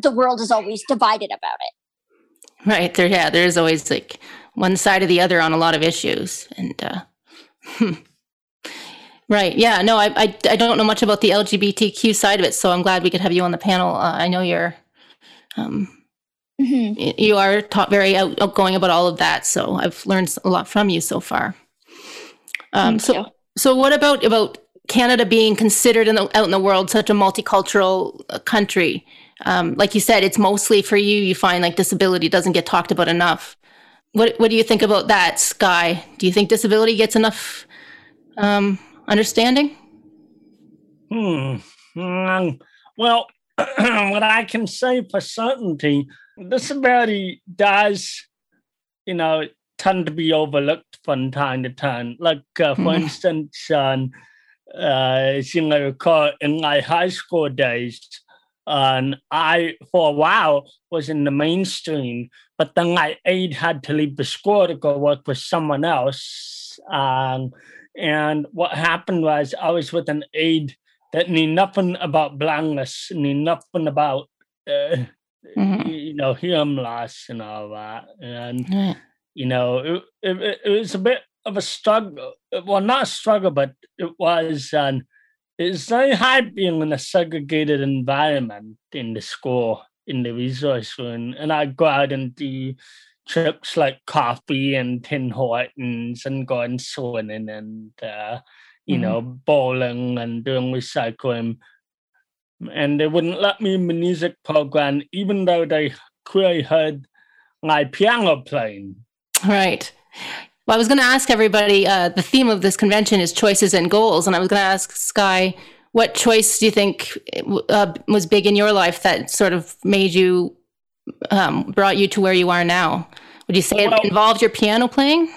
the world is always divided about it. Right. There, yeah, there's always like one side or the other on a lot of issues. And, uh, hmm. <laughs> right. Yeah. No, I, I, I, don't know much about the LGBTQ side of it. So I'm glad we could have you on the panel. Uh, I know you're, um, mm-hmm. you are ta- very out- outgoing about all of that. So I've learned a lot from you so far. Um, so, you. so what about about Canada being considered in the, out in the world such a multicultural uh, country? Um, like you said, it's mostly for you. You find like disability doesn't get talked about enough. What What do you think about that, Sky? Do you think disability gets enough um, understanding? Hmm. Um, well, <clears throat> what I can say for certainty, disability does, you know, tend to be overlooked from time to time. Like, uh, for mm-hmm. instance, um, uh, as you recall, in my high school days, and I, for a while, was in the mainstream, but then my aide had to leave the school to go work with someone else. Um, and what happened was I was with an aide that knew nothing about blindness, knew nothing about, uh, mm-hmm. you know, hearing loss and all that. And mm-hmm you know, it, it, it, was a bit of a struggle. Well, not a struggle, but it was. Um, it's very hard being in a segregated environment in the school, in the resource room, and I go out and do trips like coffee and Tim Hortons and going swimming and uh, you mm-hmm. know bowling and doing recycling. And they wouldn't let me in the music program, even though they clearly heard my piano playing. Right. Well, I was going to ask everybody uh, the theme of this convention is choices and goals. And I was going to ask Sky, what choice do you think uh, was big in your life that sort of made you, um, brought you to where you are now? Would you say well, it involved your piano playing?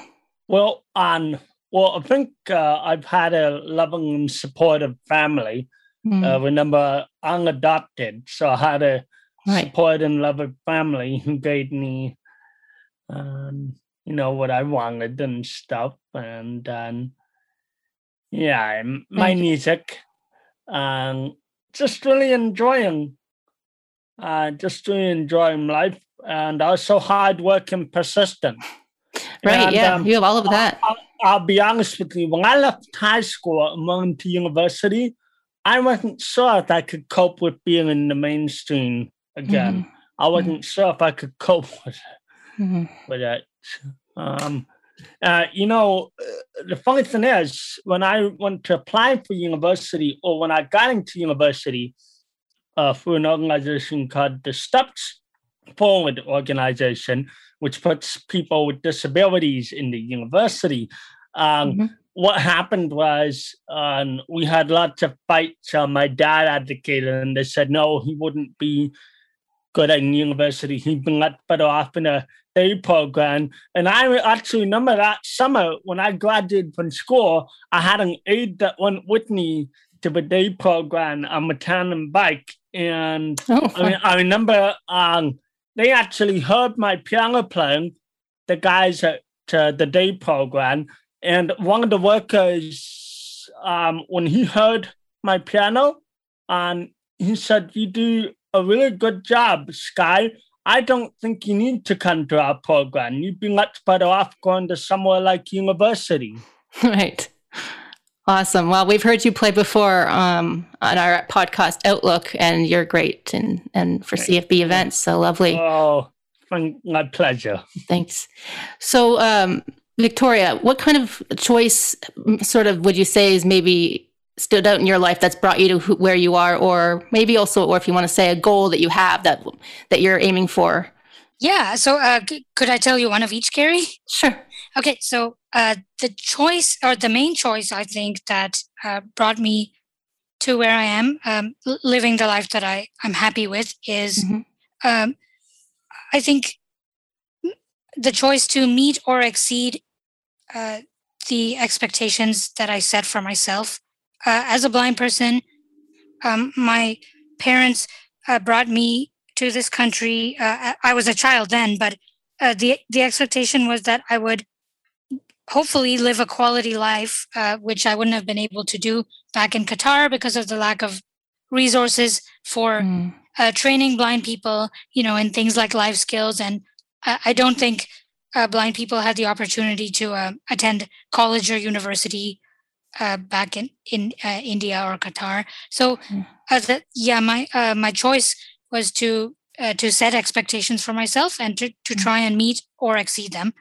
Well, um, well, I think uh, I've had a loving and supportive family. Mm. Uh, remember, I'm adopted, so I had a right. supportive and loving family who gave me um, you know what I wanted and stuff. And um, yeah, my music, um, just really enjoying, uh, just really enjoying life, and also hard work and persistent. Right. And, yeah, um, you have all of that. I'll, I'll, be honest with you. When I left high school and went to university, I wasn't sure if I could cope with being in the mainstream again. Mm-hmm. I wasn't mm-hmm. sure if I could cope <laughs> with it. Mm-hmm. With it. Um, uh, you know, uh, the funny thing is, when I went to apply for university, or when I got into university uh, through an organization called the Steps Forward organization, which puts people with disabilities in the university. Um, mm-hmm. What happened was um, we had lots of fights. Uh, my dad advocated, and they said no, he wouldn't be good at university. He'd been let better off in a day program. And I actually remember that summer when I graduated from school, I had an aide that went with me to the day program on a tandem bike. And Oh, I, mean, I remember um, they actually heard my piano playing, the guys at uh, the day program. And one of the workers, um, when he heard my piano, um, he said, You do a really good job, Sky. I don't think you need to come to our program. You'd be much better off going to somewhere like university. <laughs> right. Awesome. Well, we've heard you play before um, on our podcast Outlook, and you're great and and for CFB events. So lovely. Oh, my pleasure. Thanks. So, um, Victoria, what kind of choice, sort of, would you say is maybe stood out in your life that's brought you to who, where you are, or maybe also, or if you want to say a goal that you have that that you're aiming for? Yeah. So, uh, c- could I tell you one of each, Carrie? Sure. Okay. So, uh, the choice or the main choice, I think, that uh, brought me to where I am, um, living the life that I I'm happy with, is Mhm. um, I think the choice to meet or exceed uh, the expectations that I set for myself. Uh, as a blind person, um, my parents uh, brought me to this country. Uh, I was a child then, but uh, the the expectation was that I would hopefully live a quality life, uh, which I wouldn't have been able to do back in Qatar because of the lack of resources for Mm. uh, training blind people, you know, in things like life skills. And I, I don't think uh, blind people had the opportunity to uh, attend college or university uh, back in in uh, India or Qatar. So, Mm. uh, the, yeah, my uh, my choice was to uh, to set expectations for myself and to to Mm. try and meet or exceed them.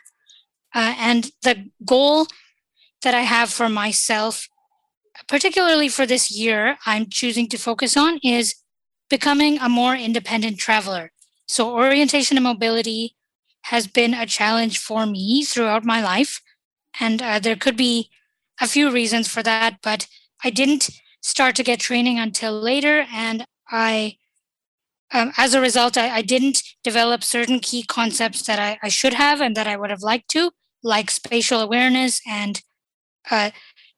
Uh, and the goal that I have for myself, particularly for this year, I'm choosing to focus on is becoming a more independent traveler. So, orientation and mobility has been a challenge for me throughout my life. And uh, there could be a few reasons for that, but I didn't start to get training until later. And I, um, as a result, I, I didn't develop certain key concepts that I, I should have and that I would have liked to, like spatial awareness and uh,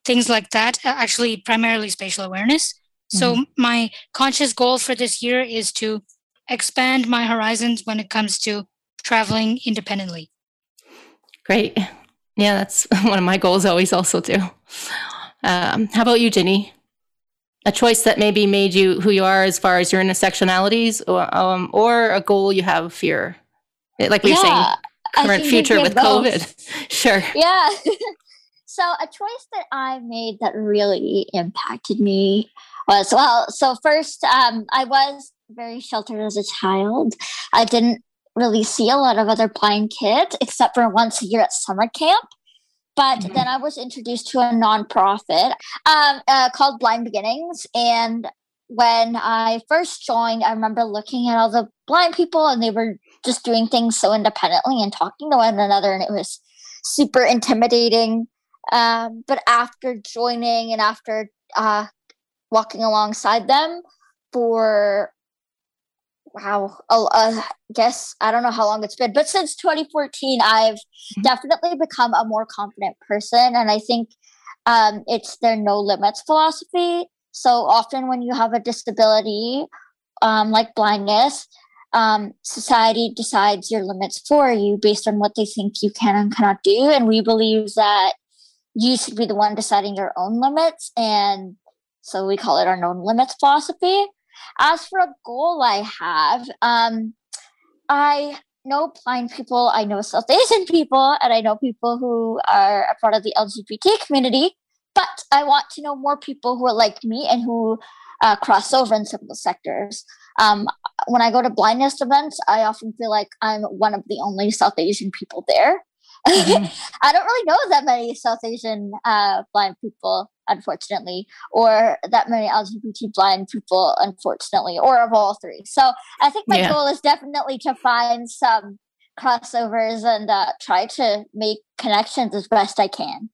things like that. Uh, actually, primarily spatial awareness. So my conscious goal for this year is to expand my horizons when it comes to traveling independently. Great. Yeah, that's <laughs> one of my goals always also too. Um, how about you, Ginny? A choice that maybe made you who you are as far as your intersectionalities or, um, or a goal you have for your, like we were saying, current future with both. COVID. <laughs> Sure. Yeah. <laughs> so a choice that I made that really impacted me was well, so first, um, I was very sheltered as a child. I didn't really see a lot of other blind kids except for once a year at summer camp. But Mhm. then I was introduced to a nonprofit um, uh, called Blind Beginnings. And when I first joined, I remember looking at all the blind people and they were just doing things so independently and talking to one another. And it was super intimidating. Um, but after joining and after uh, walking alongside them for wow, uh, uh, guess I don't know how long it's been, but since 2014, I've Mhm. definitely become a more confident person, and I think um, it's their no limits philosophy. So often, when you have a disability um, like blindness, um, society decides your limits for you based on what they think you can and cannot do, and we believe that you should be the one deciding your own limits, and so we call it our no limits philosophy as for a goal I have, um, I know blind people, I know South Asian people, and I know people who are a part of the LGBT community. But I want to know more people who are like me and who uh, cross over in some of the sectors. Um, when I go to blindness events, I often feel like I'm one of the only South Asian people there. <laughs> Mhm. I don't really know that many South Asian uh, blind people, unfortunately, or that many LGBT blind people, unfortunately, or of all three. So I think my Yeah. goal is definitely to find some crossovers and uh, try to make connections as best I can.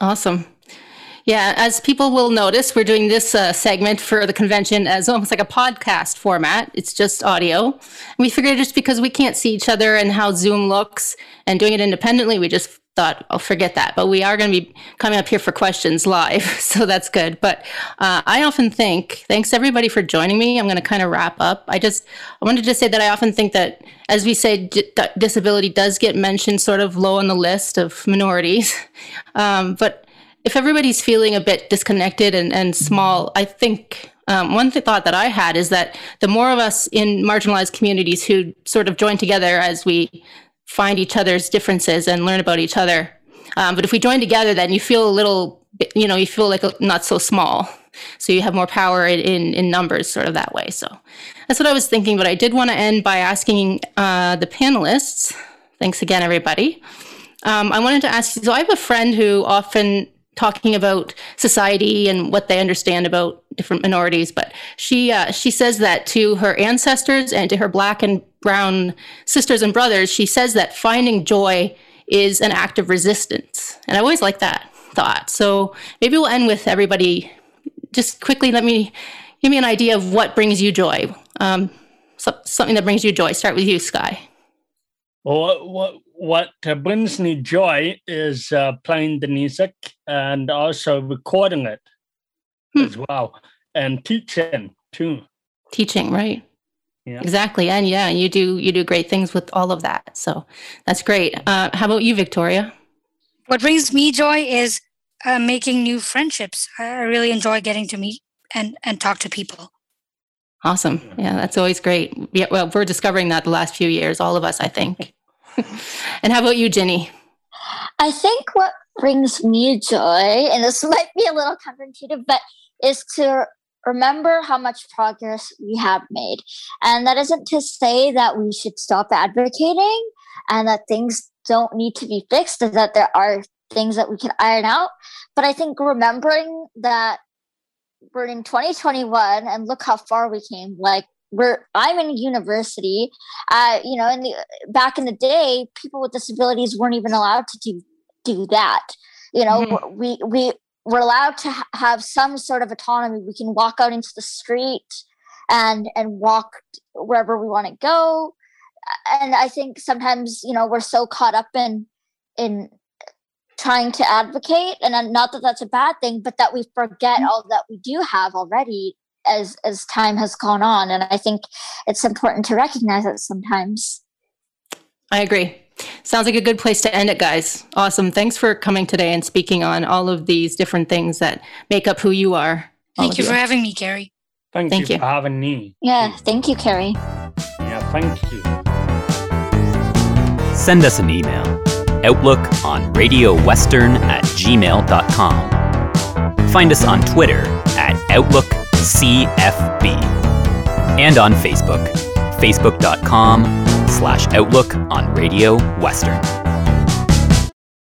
Awesome. Yeah, as people will notice, we're doing this uh, segment for the convention as almost like a podcast format. It's just audio. And we figured just because we can't see each other and how Zoom looks and doing it independently, we just thought, I'll oh, forget that. But we are going to be coming up here for questions live, <laughs> so that's good. But uh, I often think, thanks everybody for joining me. I'm going to kind of wrap up. I just I wanted to say that I often think that, as we say, d- disability does get mentioned sort of low on the list of minorities. <laughs> Um, but if everybody's feeling a bit disconnected and, and small, I think um, one th- thought that I had is that the more of us in marginalized communities who sort of join together as we find each other's differences and learn about each other. Um, but if we join together, then you feel a little, you know, you feel like a, not so small. So you have more power in, in, numbers, sort of that way. So that's what I was thinking. But I did want to end by asking uh, the panelists. Thanks again, everybody. Um, I wanted to ask. you. So I have a friend who often talking about society and what they understand about different minorities. But she uh, she says that to her ancestors and to her black and brown sisters and brothers, she says that finding joy is an act of resistance. And I always like that thought. So maybe we'll end with everybody. Just quickly, let me give me an idea of what brings you joy. Um, so, something that brings you joy. Start with you, Sky. Well, what what brings me joy is uh, playing the music and also recording it hmm. as well, and teaching too. Teaching, right? Yeah. Exactly, and yeah, you do you do great things with all of that. So that's great. Uh, how about you, Victoria? What brings me joy is uh, making new friendships. I really enjoy getting to meet and and talk to people. Awesome. Yeah, that's always great. Yeah, well, we're discovering that the last few years, all of us, I think. <laughs> and how about you, Jenny? I think what brings me joy, and this <laughs> might be a little counterintuitive, but is to remember how much progress we have made. And that isn't to say that we should stop advocating and that things don't need to be fixed, and that there are things that we can iron out. But I think remembering that we're in 2021 and look how far we came, like we're I'm in university. Uh, you know, in the back in the day, people with disabilities weren't even allowed to do do that. You know, mm-hmm. we we we're allowed to ha- have some sort of autonomy. We can walk out into the street and and walk wherever we want to go. And I think sometimes you know we're so caught up in in trying to advocate and not that that's a bad thing but that we forget mm-hmm. all that we do have already as as time has gone on. And i think it's important to recognize that sometimes. I agree. Sounds like a good place to end it guys. Awesome. Thanks for coming today and speaking on all of these different things that make up who you are. Thank you, you for having me carrie. Thank, thank you, you. for having me. Yeah thank you carrie. Yeah thank you. Send us an email. Outlook on radio western at gmail.com find us on twitter at outlook CFB. And on Facebook, facebook.com slash outlook on Radio Western.